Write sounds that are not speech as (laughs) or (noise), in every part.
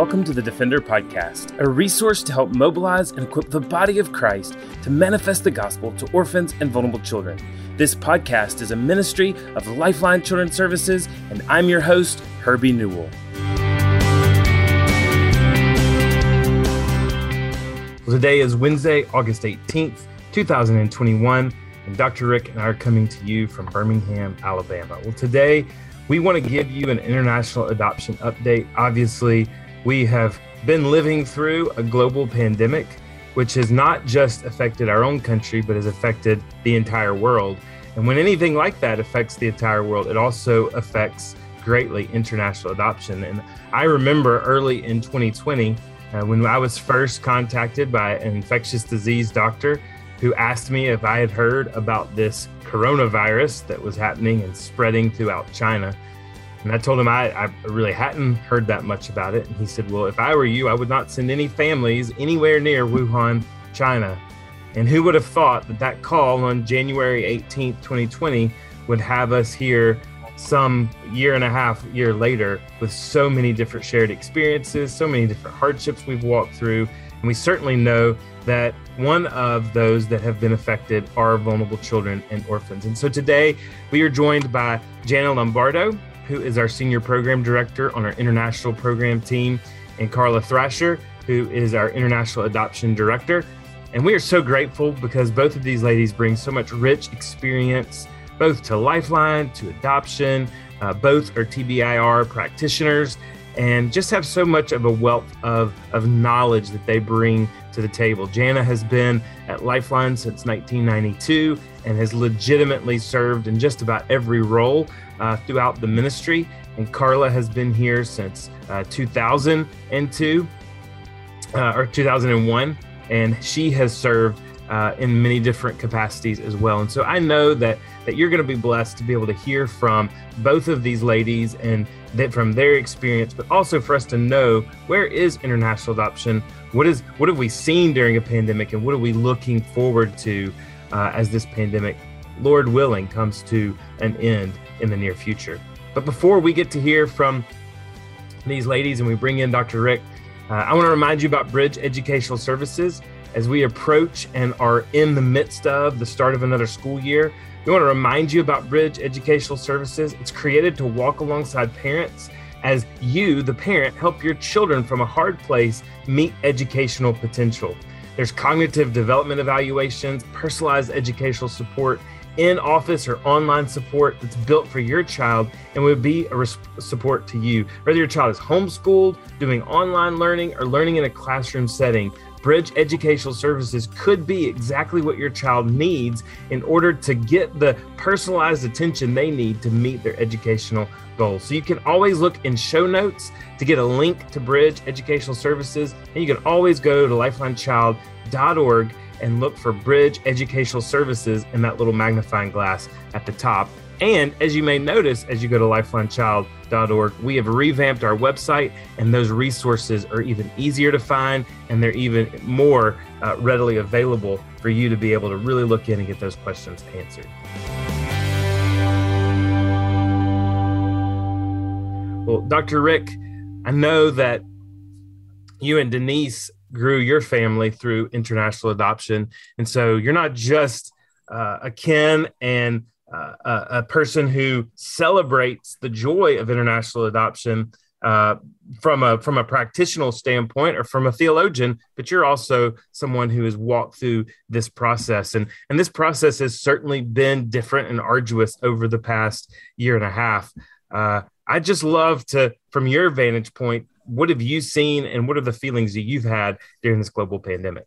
welcome to the Defender Podcast, a resource to help mobilize and equip the body of Christ to manifest the gospel to orphans and vulnerable children. This podcast is a ministry of Lifeline Children's Services, and I'm your host, Herbie Newell. Well, today is Wednesday, August 18th, 2021, and Dr. Rick and I are coming to you from Birmingham, Alabama. Well, today we want to give you an international adoption update. Obviously, we have been living through a global pandemic, which has not just affected our own country, but has affected the entire world. And when anything like that affects the entire world, it also affects greatly international adoption. And I remember early in 2020, uh, when I was first contacted by an infectious disease doctor who asked me if I had heard about this coronavirus that was happening and spreading throughout China. And I told him I, I, really hadn't heard that much about it. And he said, Well, if I were you, I would not send any families anywhere near Wuhan, China. And who would have thought that that call on January 18th, 2020 would have us here some year and a half year later with so many different shared experiences, so many different hardships we've walked through. And we certainly know that one of those that have been affected are vulnerable children and orphans. And so today we are joined by Jana Lombardo, who is our senior program director on our international program team, and Karla Thrasher, who is our international adoption director. And we are so grateful because both of these ladies bring so much rich experience, both to Lifeline, to adoption. Uh, both are TBRI practitioners and just have so much of a wealth of, of knowledge that they bring to the table. Jana has been at Lifeline since 1992 and has legitimately served in just about every role uh, throughout the ministry. And Karla has been here since uh, 2002 uh, or 2001, and she has served uh, in many different capacities as well. And so I know that that you're going to be blessed to be able to hear from both of these ladies and that from their experience, but also for us to know where is international adoption, what is what have we seen during a pandemic, and what are we looking forward to uh, as this pandemic, Lord willing, comes to an end in the near future. But before we get to hear from these ladies and we bring in Dr. Rick, uh, I want to remind you about Bridge Educational Services as we approach and are in the midst of the start of another school year. We want to remind you about Bridge Educational Services. It's created to walk alongside parents as you, the parent, help your children from a hard place meet educational potential. There's cognitive development evaluations, personalized educational support, in office or online support that's built for your child and would be a res- support to you. Whether your child is homeschooled, doing online learning, or learning in a classroom setting, Bridge Educational Services could be exactly what your child needs in order to get the personalized attention they need to meet their educational goals. So you can always look in show notes to get a link to Bridge Educational Services, and you can always go to lifelinechild.org and look for Bridge Educational Services in that little magnifying glass at the top. And as you may notice, as you go to lifelinechild.org, we have revamped our website, and those resources are even easier to find and they're even more uh, readily available for you to be able to really look in and get those questions answered. Well, Dr. Rick, I know that you and Denise grew your family through international adoption. And so you're not just uh, a kin and uh, a, person who celebrates the joy of international adoption uh, from a from a practitioner standpoint or from a theologian, but you're also someone who has walked through this process, and and this process has certainly been different and arduous over the past year and a half. Uh, I just love to, from your vantage point, what have you seen and what are the feelings that you've had during this global pandemic?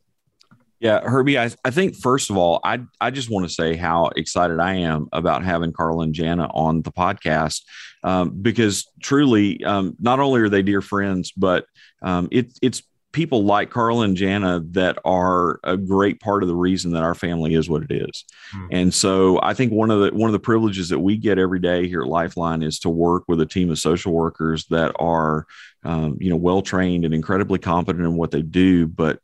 Yeah, Herbie, I, I think first of all, I I just want to say how excited I am about having Carl and Jana on the podcast um, because truly, um, not only are they dear friends, but um, it, it's people like Carl and Jana that are a great part of the reason that our family is what it is. Mm-hmm. And so I think one of the one of the privileges that we get every day here at Lifeline is to work with a team of social workers that are um, you know well trained and incredibly competent in what they do, but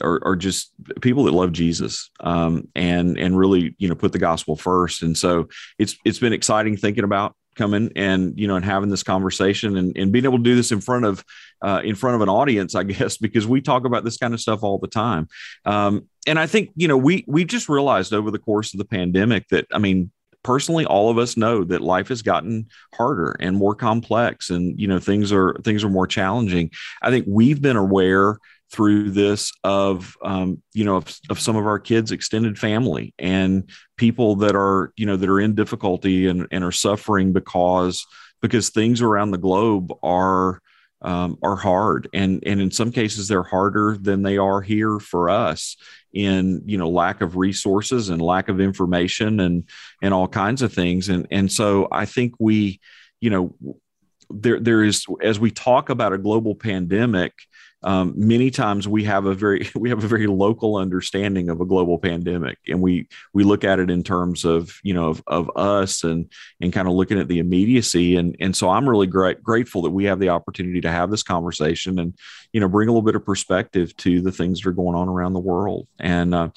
are, are just people that love Jesus um, and and really you know put the gospel first. And so it's it's been exciting thinking about coming and you know and having this conversation and, and being able to do this in front of uh, in front of an audience i (laughs) guess because we talk about this kind of stuff all the time um, and i think you know we we just realized over the course of the pandemic that i mean personally all of us know that life has gotten harder and more complex and you know things are things are more challenging i think we've been aware through this of um, you know of, of, some of our kids extended family and people that are you know that are in difficulty and, and are suffering because because things around the globe are um, are hard. And and in some cases they're harder than they are here for us in you know lack of resources and lack of information and and all kinds of things. And and so i think we you know there there is as we talk about a global pandemic um, many times we have a very (laughs) we have a very local understanding of a global pandemic and we we look at it in terms of you know of, of us and and kind of looking at the immediacy. And and so i'm really great grateful that we have the opportunity to have this conversation and you know bring a little bit of perspective to the things that are going on around the world. And uh,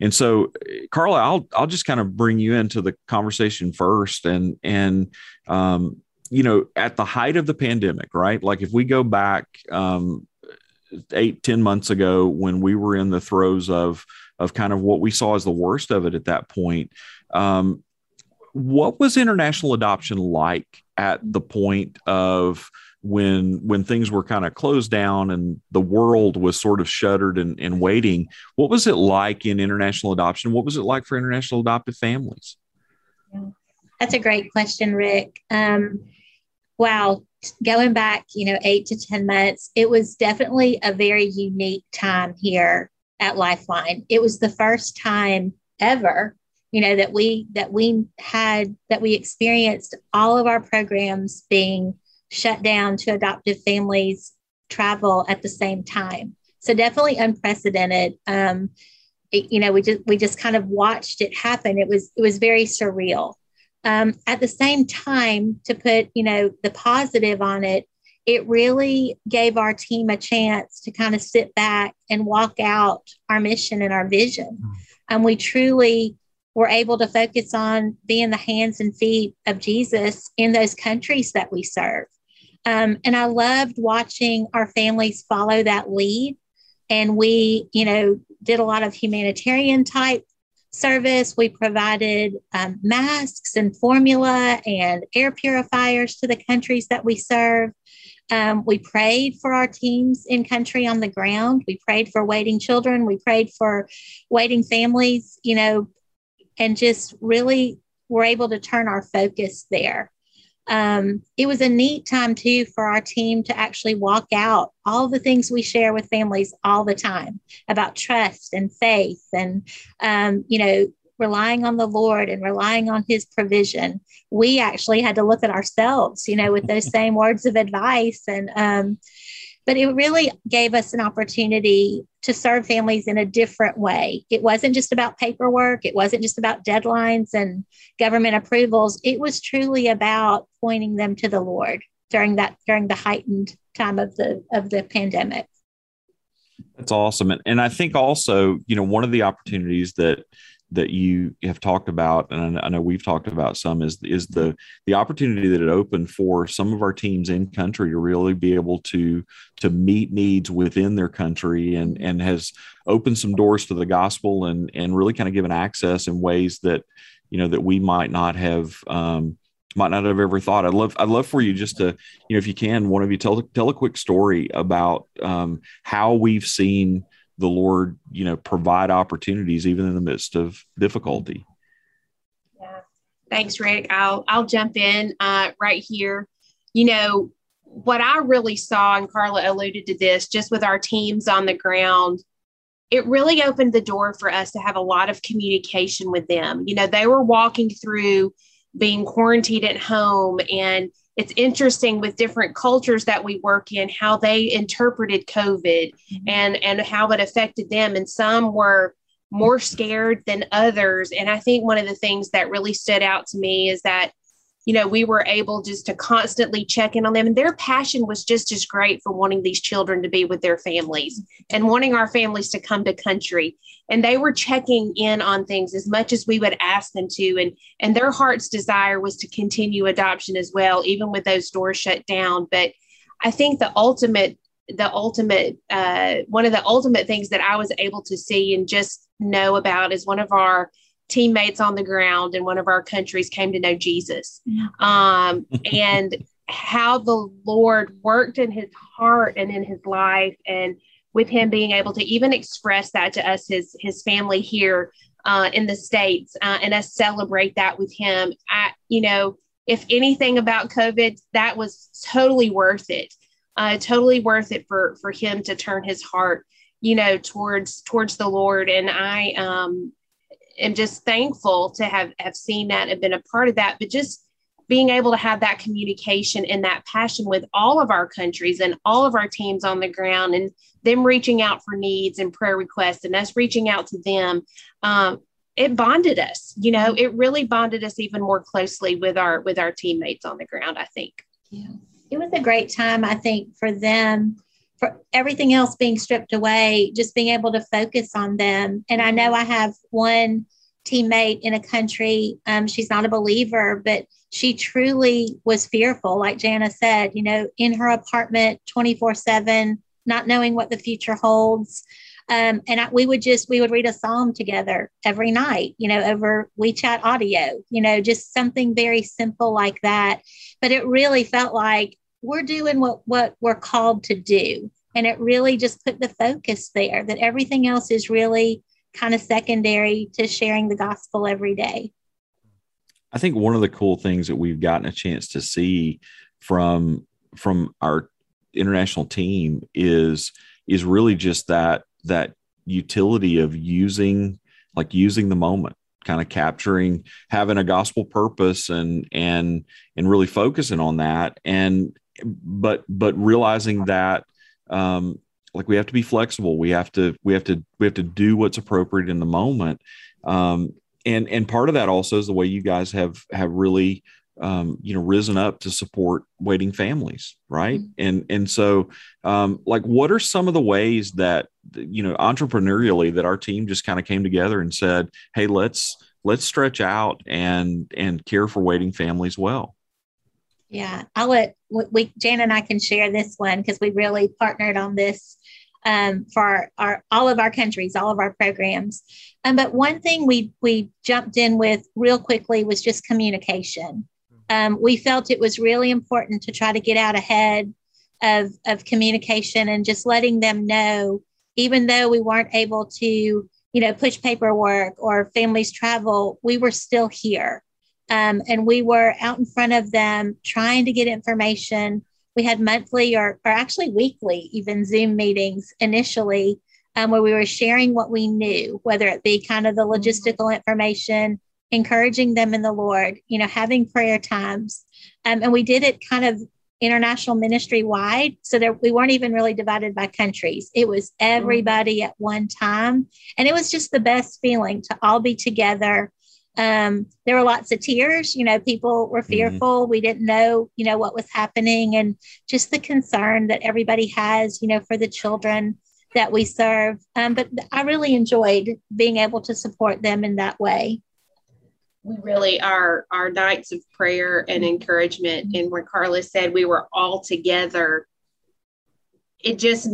and so karla i'll i'll just kind of bring you into the conversation first. And and um, you know at the height of the pandemic right? Like if we go back um, eight ten months ago when we were in the throes of of kind of what we saw as the worst of it at that point. Um, what was international adoption like at the point of when when things were kind of closed down and the world was sort of shuttered and, and waiting? What was it like in international adoption? What was it like for international adoptive families? That's a great question rick. Um, wow going back, you know, eight to 10 months, it was definitely a very unique time here at Lifeline. It was the first time ever, you know, that we that we had that we experienced all of our programs being shut down to adoptive families travel at the same time. So definitely unprecedented. Um, it, you know, we just we just kind of watched it happen. It was it was very surreal. Um, at the same time, to put you know the positive on it, it really gave our team a chance to kind of sit back and walk out our mission and our vision. Mm. And we truly were able to focus on being the hands and feet of Jesus in those countries that we serve. Um, and I loved watching our families follow that lead. And we, you know, did a lot of humanitarian type service. We provided um, masks and formula and air purifiers to the countries that we serve. Um, we prayed for our teams in country on the ground. We prayed for waiting children. We prayed for waiting families, you know, and just really were able to turn our focus there um, it was a neat time too for our team to actually walk out all the things we share with families all the time about trust and faith and um, you know relying on the lord and relying on his provision. We actually had to look at ourselves you know with those (laughs) same words of advice and um, but it really gave us an opportunity to serve families in a different way. It wasn't just about paperwork, it wasn't just about deadlines and government approvals. It was truly about pointing them to the Lord during that during the heightened time of the of the pandemic. That's awesome. And, and I think also, you know, one of the opportunities that that you have talked about, and I know we've talked about some, is is the the opportunity that it opened for some of our teams in country to really be able to to meet needs within their country, and and has opened some doors to the gospel, and and really kind of given access in ways that you know that we might not have. Um, might not have ever thought. I'd love, I'd love for you just to, you know, if you can, one of you tell tell a quick story about um, how we've seen the Lord, you know, provide opportunities even in the midst of difficulty. Yeah. Thanks, Rick. I'll I'll jump in uh, right here. You know, what I really saw, and Karla alluded to this, just with our teams on the ground, it really opened the door for us to have a lot of communication with them. You know, they were walking through being quarantined at home and it's interesting with different cultures that we work in how they interpreted covid mm-hmm. and and how it affected them and some were more scared than others and i think one of the things that really stood out to me is that you know, we were able just to constantly check in on them. And their passion was just as great for wanting these children to be with their families and wanting our families to come to country. And they were checking in on things as much as we would ask them to. And, and their heart's desire was to continue adoption as well, even with those doors shut down. But I think the ultimate the ultimate uh, one of the ultimate things that I was able to see and just know about is one of our teammates on the ground in one of our countries came to know Jesus. Um, (laughs) and how the Lord worked in his heart and in his life, and with him being able to even express that to us, his his family here uh, in the states, uh, and us celebrate that with him. I, you know, if anything about COVID, that was totally worth it. Uh, totally worth it for for him to turn his heart, you know, towards towards the Lord. And I um, am just thankful to have have seen that and been a part of that. But just being able to have that communication and that passion with all of our countries and all of our teams on the ground and them reaching out for needs and prayer requests and us reaching out to them um, it bonded us you know it really bonded us even more closely with our with our teammates on the ground i think yeah it was a great time i think for them for everything else being stripped away, just being able to focus on them. And I know I have one teammate in a country, um, she's not a believer, but she truly was fearful, like Jana said, you know, in her apartment 24 7, not knowing what the future holds. Um, and I, we would just we would read a psalm together every night you know over wechat audio you know just something very simple like that but it really felt like we're doing what what we're called to do. And it really just put the focus there that everything else is really kind of secondary to sharing the gospel every day. I think one of the cool things that we've gotten a chance to see from from our international team is is really just that that utility of using like using the moment kind of capturing having a gospel purpose and and and really focusing on that. And but but realizing that um, like we have to be flexible. We have to we have to we have to do what's appropriate in the moment. Um, and and part of that also is the way you guys have have really um, you know risen up to support waiting families right? Mm-hmm. and and so um, like what are some of the ways that you know entrepreneurially that our team just kind of came together and said hey let's let's stretch out and and care for waiting families well yeah, I'll let we Jan and I can share this one because we really partnered on this um, for our, our, all of our countries, all of our programs. Um, but one thing we we jumped in with real quickly was just communication. Um, we felt it was really important to try to get out ahead of of communication and just letting them know, even though we weren't able to, you know, push paperwork or families travel, we were still here um, and we were out in front of them trying to get information. We had monthly or, or actually weekly, even Zoom meetings initially, um, where we were sharing what we knew, whether it be kind of the logistical information, encouraging them in the Lord, you know, having prayer times. Um, and we did it kind of international ministry wide. So that we weren't even really divided by countries. It was everybody at one time. And it was just the best feeling to all be together um, there were lots of tears. You know, people were mm-hmm. fearful. Mm-hmm. We didn't know, you know, what was happening, and just the concern that everybody has, you know, for the children that we serve. Um, but I really enjoyed being able to support them in that way. We really are our nights of prayer and mm-hmm. encouragement. And when Karla said we were all together, it just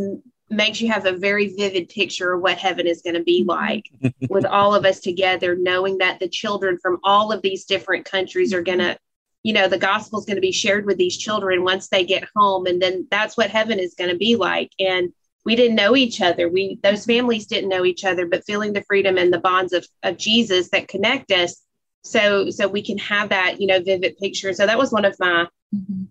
makes you have a very vivid picture of what heaven is going to be like (laughs) with all of us together, knowing that the children from all of these different countries are going to, you know, the gospel is going to be shared with these children once they get home. And then that's what heaven is going to be like. And we didn't know each other. We, those families didn't know each other, but feeling the freedom and the bonds of, of Jesus that connect us. So, so we can have that, you know, vivid picture. So that was one of my, mm-hmm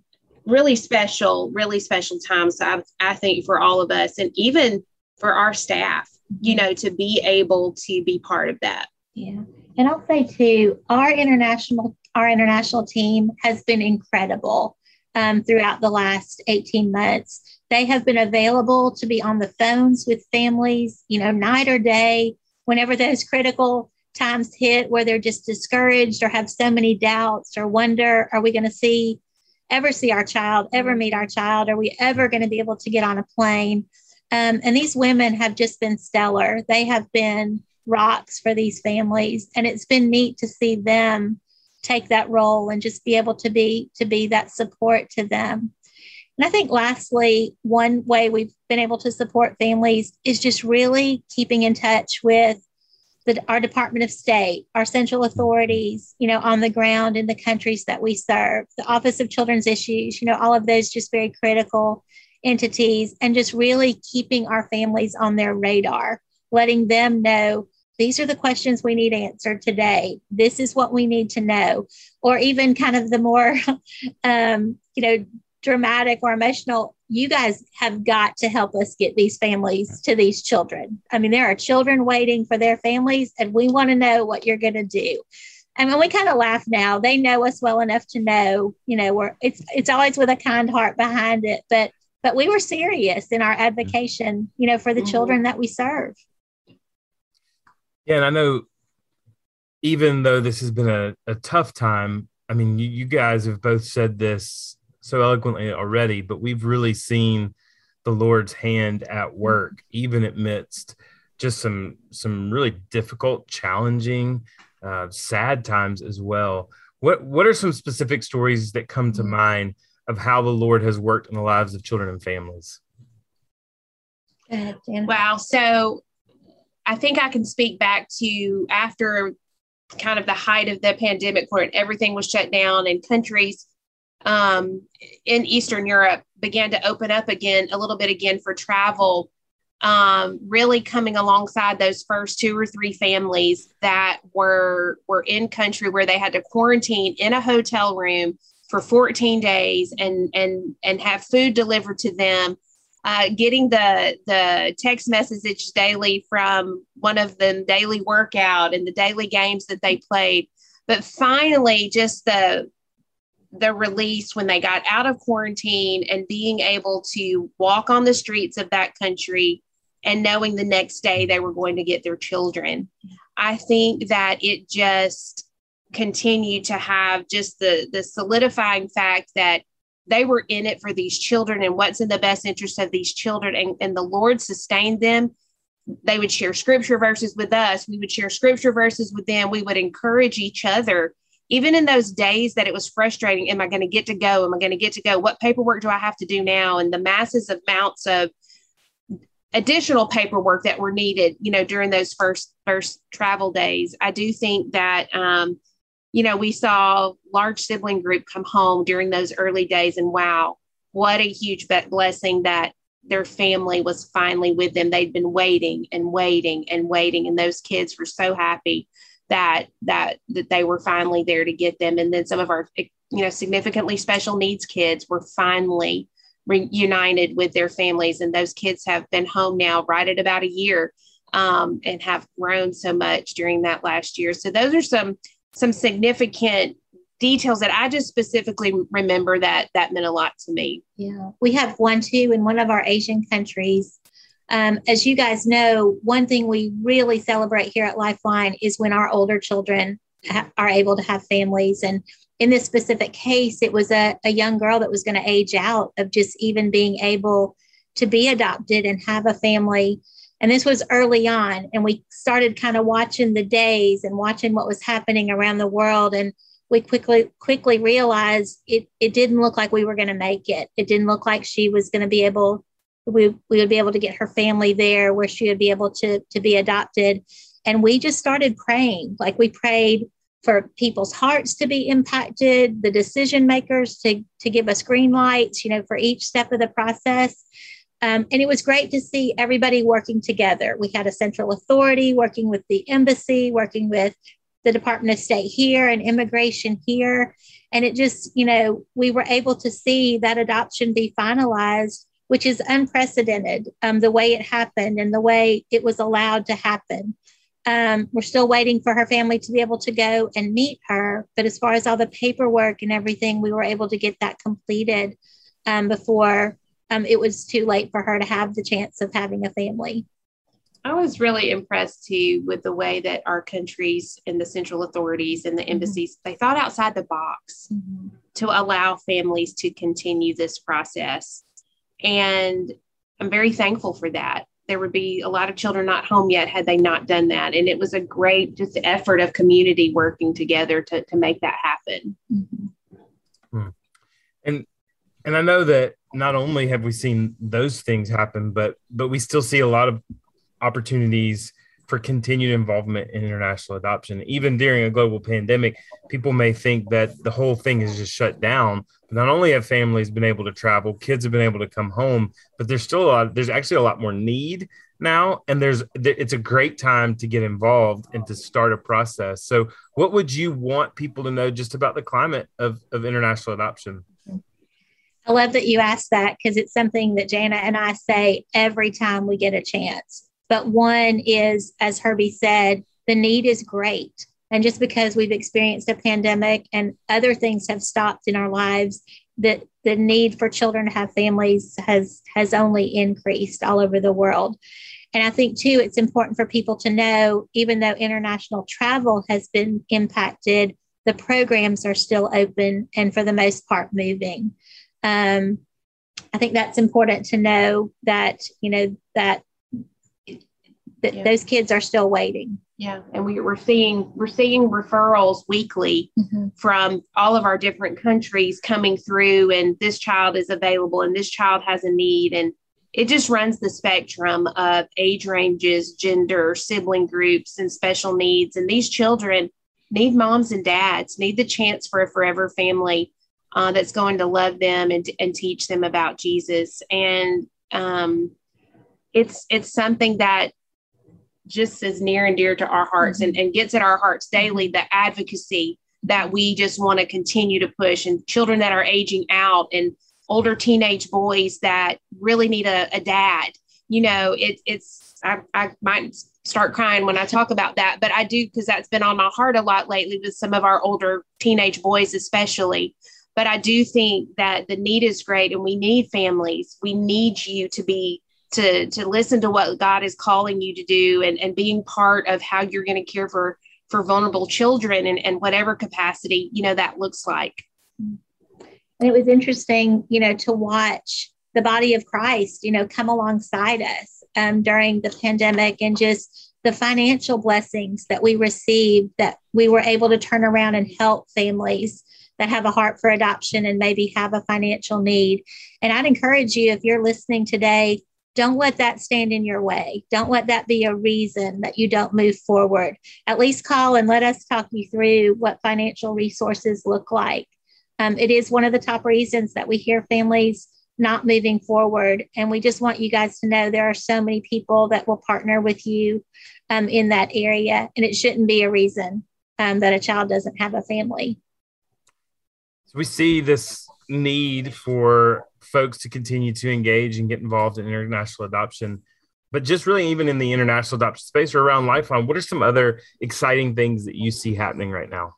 really special, really special times. I, I think for all of us and even for our staff, you know, to be able to be part of that. Yeah. And I'll say too, our international our international team has been incredible um, throughout the last 18 months. They have been available to be on the phones with families, you know, night or day, whenever those critical times hit where they're just discouraged or have so many doubts or wonder, are we going to see ever see our child, ever meet our child? Are we ever going to be able to get on a plane? Um, and these women have just been stellar. They have been rocks for these families, and it's been neat to see them take that role and just be able to be to be that support to them. And I think lastly, one way we've been able to support families is just really keeping in touch with the, our Department of State, our central authorities, you know, on the ground in the countries that we serve, the Office of Children's Issues, you know, all of those just very critical entities, and just really keeping our families on their radar, letting them know these are the questions we need answered today. This is what we need to know, or even kind of the more, (laughs) um, you know, dramatic or emotional, you guys have got to help us get these families to these children. I mean, there are children waiting for their families, and we want to know what you're going to do. I mean, we kind of laugh now, they know us well enough to know, you know, we're it's it's always with a kind heart behind it, but but we were serious in our advocacy, you know, for the mm-hmm. children that we serve. Yeah, and I know even though this has been a, a tough time, I mean, you, you guys have both said this so eloquently already, but we've really seen the Lord's hand at work, even amidst just some some really difficult, challenging, uh, sad times as well. What what are some specific stories that come to mind of how the Lord has worked in the lives of children and families? Wow. So I think I can speak back to after kind of the height of the pandemic where everything was shut down and countries um, in Eastern Europe began to open up again a little bit again for travel, um, really coming alongside those first two or three families that were were in country where they had to quarantine in a hotel room for 14 days and and and have food delivered to them. Uh, getting the the text messages daily from one of them daily workout and the daily games that they played but finally just the the release when they got out of quarantine and being able to walk on the streets of that country and knowing the next day they were going to get their children. I think that it just continued to have just the the solidifying fact that they were in it for these children and what's in the best interest of these children and, and the lord sustained them. They would share scripture verses with us. We would share scripture verses with them. We would encourage each other even in those days that it was frustrating am i going to get to go? Am i going to get to go? What paperwork do i have to do now? And the masses of amounts of additional paperwork that were needed you know during those first first travel days. I do think that um, you know we saw large sibling group come home during those early days and wow what a huge blessing that their family was finally with them. They'd been waiting and waiting and waiting and those kids were so happy that that that they were finally there to get them. And then some of our you know significantly special needs kids were finally reunited with their families. And those kids have been home now right at about a year um, and have grown so much during that last year. So those are some some significant details that i just specifically remember that that meant a lot to me. Yeah. We have one too in one of our asian countries um, as you guys know, one thing we really celebrate here at Lifeline is when our older children ha- are able to have families. And in this specific case, it was a, a young girl that was going to age out of just even being able to be adopted and have a family. And this was early on. And we started kind of watching the days and watching what was happening around the world. And we quickly quickly realized it, it didn't look like we were going to make it. It didn't look like she was going to be able we, we would be able to get her family there where she would be able to, to be adopted. And we just started praying. Like we prayed for people's hearts to be impacted, the decision makers to, to give us green lights, you know, for each step of the process. Um, and it was great to see everybody working together. We had a central authority working with the embassy, working with the Department of State here and immigration here. And it just, you know, we were able to see that adoption be finalized which is unprecedented um, the way it happened and the way it was allowed to happen. Um, we're still waiting for her family to be able to go and meet her. But as far as all the paperwork and everything, we were able to get that completed um, before um, it was too late for her to have the chance of having a family. I was really impressed too with the way that our countries and the central authorities and the mm-hmm. embassies mm-hmm. they thought outside the box mm-hmm. to allow families to continue this process. And I'm very thankful for that. There would be a lot of children not home yet had they not done that. And it was a great just effort of community working together to, to make that happen. Mm-hmm. Hmm. And and I know that not only have we seen those things happen, but but we still see a lot of opportunities for continued involvement in international adoption. Even during a global pandemic, people may think that the whole thing is just shut down. But not only have families been able to travel, kids have been able to come home, but there's still a lot, there's actually a lot more need now. And there's, it's a great time to get involved and to start a process. So, what would you want people to know just about the climate of, of international adoption? I love that you asked that because it's something that Jana and I say every time we get a chance but one is, as Herbie said, the need is great. And just because we've experienced a pandemic and other things have stopped in our lives, that the need for children to have families has has only increased all over the world. And I think too, it's important for people to know, even though international travel has been impacted, the programs are still open and for the most part moving. Um, I think that's important to know that you know that that yeah. those kids are still waiting. Yeah, and we, are seeing we're seeing referrals weekly mm-hmm. from all of our different countries coming through, and this child is available, and this child has a need, and it just runs the spectrum of age ranges, gender, sibling groups, and special needs. And these children need moms and dads, need the chance for a forever family uh, that's going to love them and, and teach them about Jesus. And um, it's it's something that just as near and dear to our hearts mm-hmm. and, and gets at our hearts daily the advocacy that we just want to continue to push and children that are aging out and older teenage boys that really need a, a dad. You know it, it's I, I might start crying when i talk about that but i do because that's been on my heart a lot lately with some of our older teenage boys especially. But i do think that the need is great and we need families. We need you to be to to listen to what God is calling you to do and, and being part of how you're going to care for for vulnerable children and, and whatever capacity you know that looks like. And it was interesting, you know, to watch the body of Christ, you know, come alongside us um, during the pandemic and just the financial blessings that we received that we were able to turn around and help families that have a heart for adoption and maybe have a financial need. And I'd encourage you, if you're listening today, don't let that stand in your way. Don't let that be a reason that you don't move forward. At least call and let us talk you through what financial resources look like. Um, it is one of the top reasons that we hear families not moving forward. And we just want you guys to know there are so many people that will partner with you um, in that area. And it shouldn't be a reason um, that a child doesn't have a family. So we see this need for folks to continue to engage and get involved in international adoption. But just really even in the international adoption space or around lifeline what are some other exciting things that you see happening right now?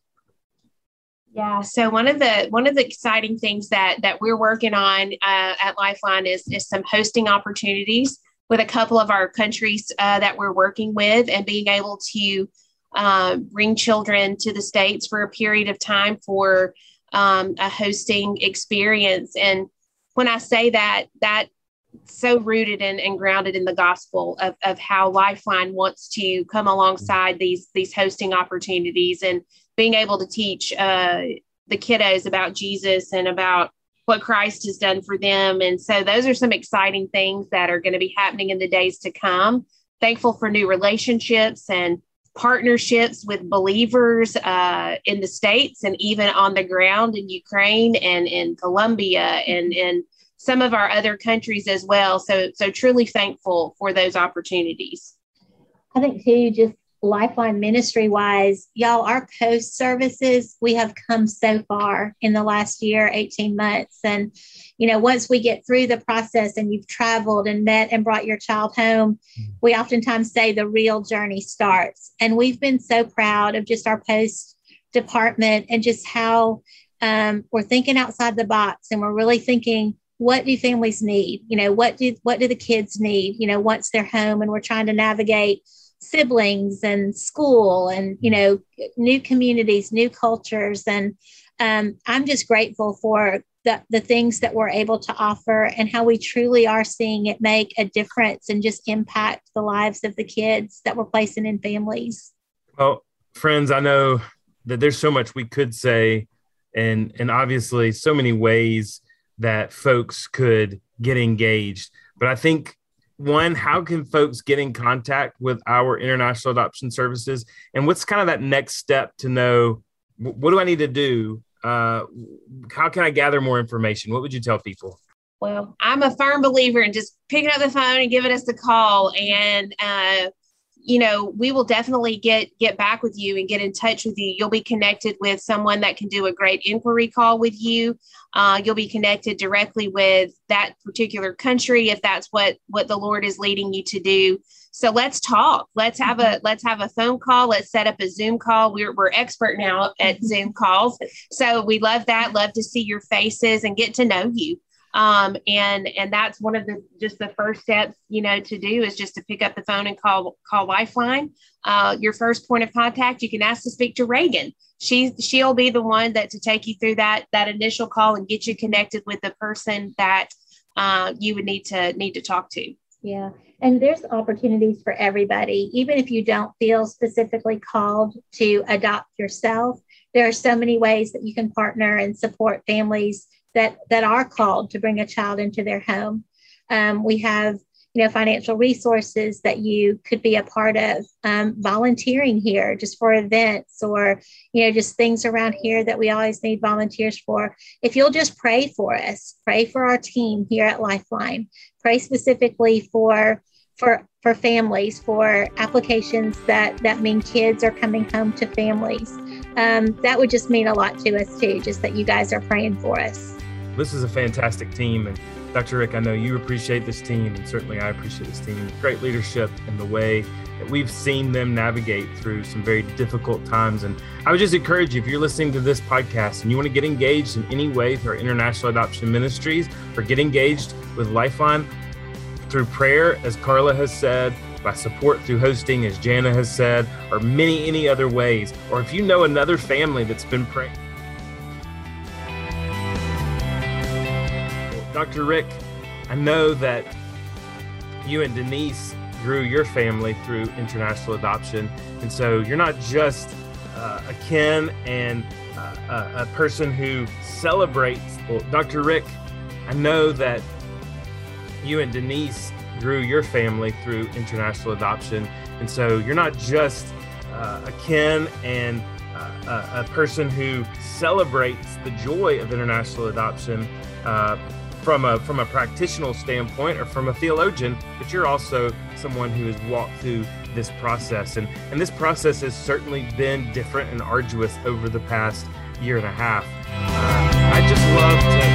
Yeah so one of the one of the exciting things that that we're working on uh, at lifeline is is some hosting opportunities with a couple of our countries uh, that we're working with and being able to uh, bring children to the states for a period of time for um, a hosting experience. And when I say that, that so rooted and, and grounded in the gospel of, of how Lifeline wants to come alongside these these hosting opportunities and being able to teach uh, the kiddos about Jesus and about what Christ has done for them. And so those are some exciting things that are going to be happening in the days to come. Thankful for new relationships and partnerships with believers uh, in the states and even on the ground in Ukraine and in Colombia and in some of our other countries as well. So so truly thankful for those opportunities. I think too, just Lifeline ministry wise, y'all, our post services, we have come so far in the last year, 18 months. And, you know, once we get through the process and you've traveled and met and brought your child home, we oftentimes say the real journey starts. And we've been so proud of just our post department and just how um, we're thinking outside the box and we're really thinking what do families need? You know, what do what do the kids need? You know, once they're home and we're trying to navigate siblings and school and you know new communities, new cultures, and um, I'm just grateful for the, the things that we're able to offer and how we truly are seeing it make a difference and just impact the lives of the kids that we're placing in families. Well, friends, I know that there's so much we could say and and obviously so many ways that folks could get engaged. But I think one, how can folks get in contact with our international adoption services? And what's kind of that next step to know what do I need to do uh, how can I gather more information? What would you tell people? Well, I'm a firm believer in just picking up the phone and giving us a call, and uh, you know we will definitely get get back with you and get in touch with you. You'll be connected with someone that can do a great inquiry call with you. Uh, you'll be connected directly with that particular country if that's what what the Lord is leading you to do. So let's talk. Let's have a mm-hmm. let's have a phone call. Let's set up a Zoom call. We're we're expert now at mm-hmm. Zoom calls. So we love that. Love to see your faces and get to know you. Um, and and that's one of the just the first steps you know to do is just to pick up the phone and call call Lifeline. Uh, your first point of contact, you can ask to speak to Reagan. she she'll be the one that to take you through that that initial call and get you connected with the person that uh, you would need to need to talk to. Yeah. And there's opportunities for everybody. Even if you don't feel specifically called to adopt yourself, there are so many ways that you can partner and support families that, that are called to bring a child into their home. Um, we have you know financial resources that you could be a part of um, volunteering here just for events or you know just things around here that we always need volunteers for. If you'll just pray for us pray for our team here at lifeline. Pray specifically for for for families for applications that that mean kids are coming home to families. Um, that would just mean a lot to us too just that you guys are praying for us this is a fantastic team and Dr. Rick, I know you appreciate this team, and certainly I appreciate this team. Great leadership and the way that we've seen them navigate through some very difficult times. And I would just encourage you, if you're listening to this podcast and you want to get engaged in any way through our international adoption ministries or get engaged with Lifeline through prayer, as Karla has said, by support through hosting, as Jana has said, or many, any other ways, or if you know another family that's been praying Dr. Rick, I know that you and Denise grew your family through international adoption. And so you're not just uh, a kin and uh, a, person who celebrates. Well, Dr. Rick, I know that you and Denise grew your family through international adoption. And so you're not just uh, a kin and uh, a, a, person who celebrates the joy of international adoption, uh, from a from a practitioner standpoint or from a theologian, but you're also someone who has walked through this process. And, and this process has certainly been different and arduous over the past year and a half. Uh, I just love to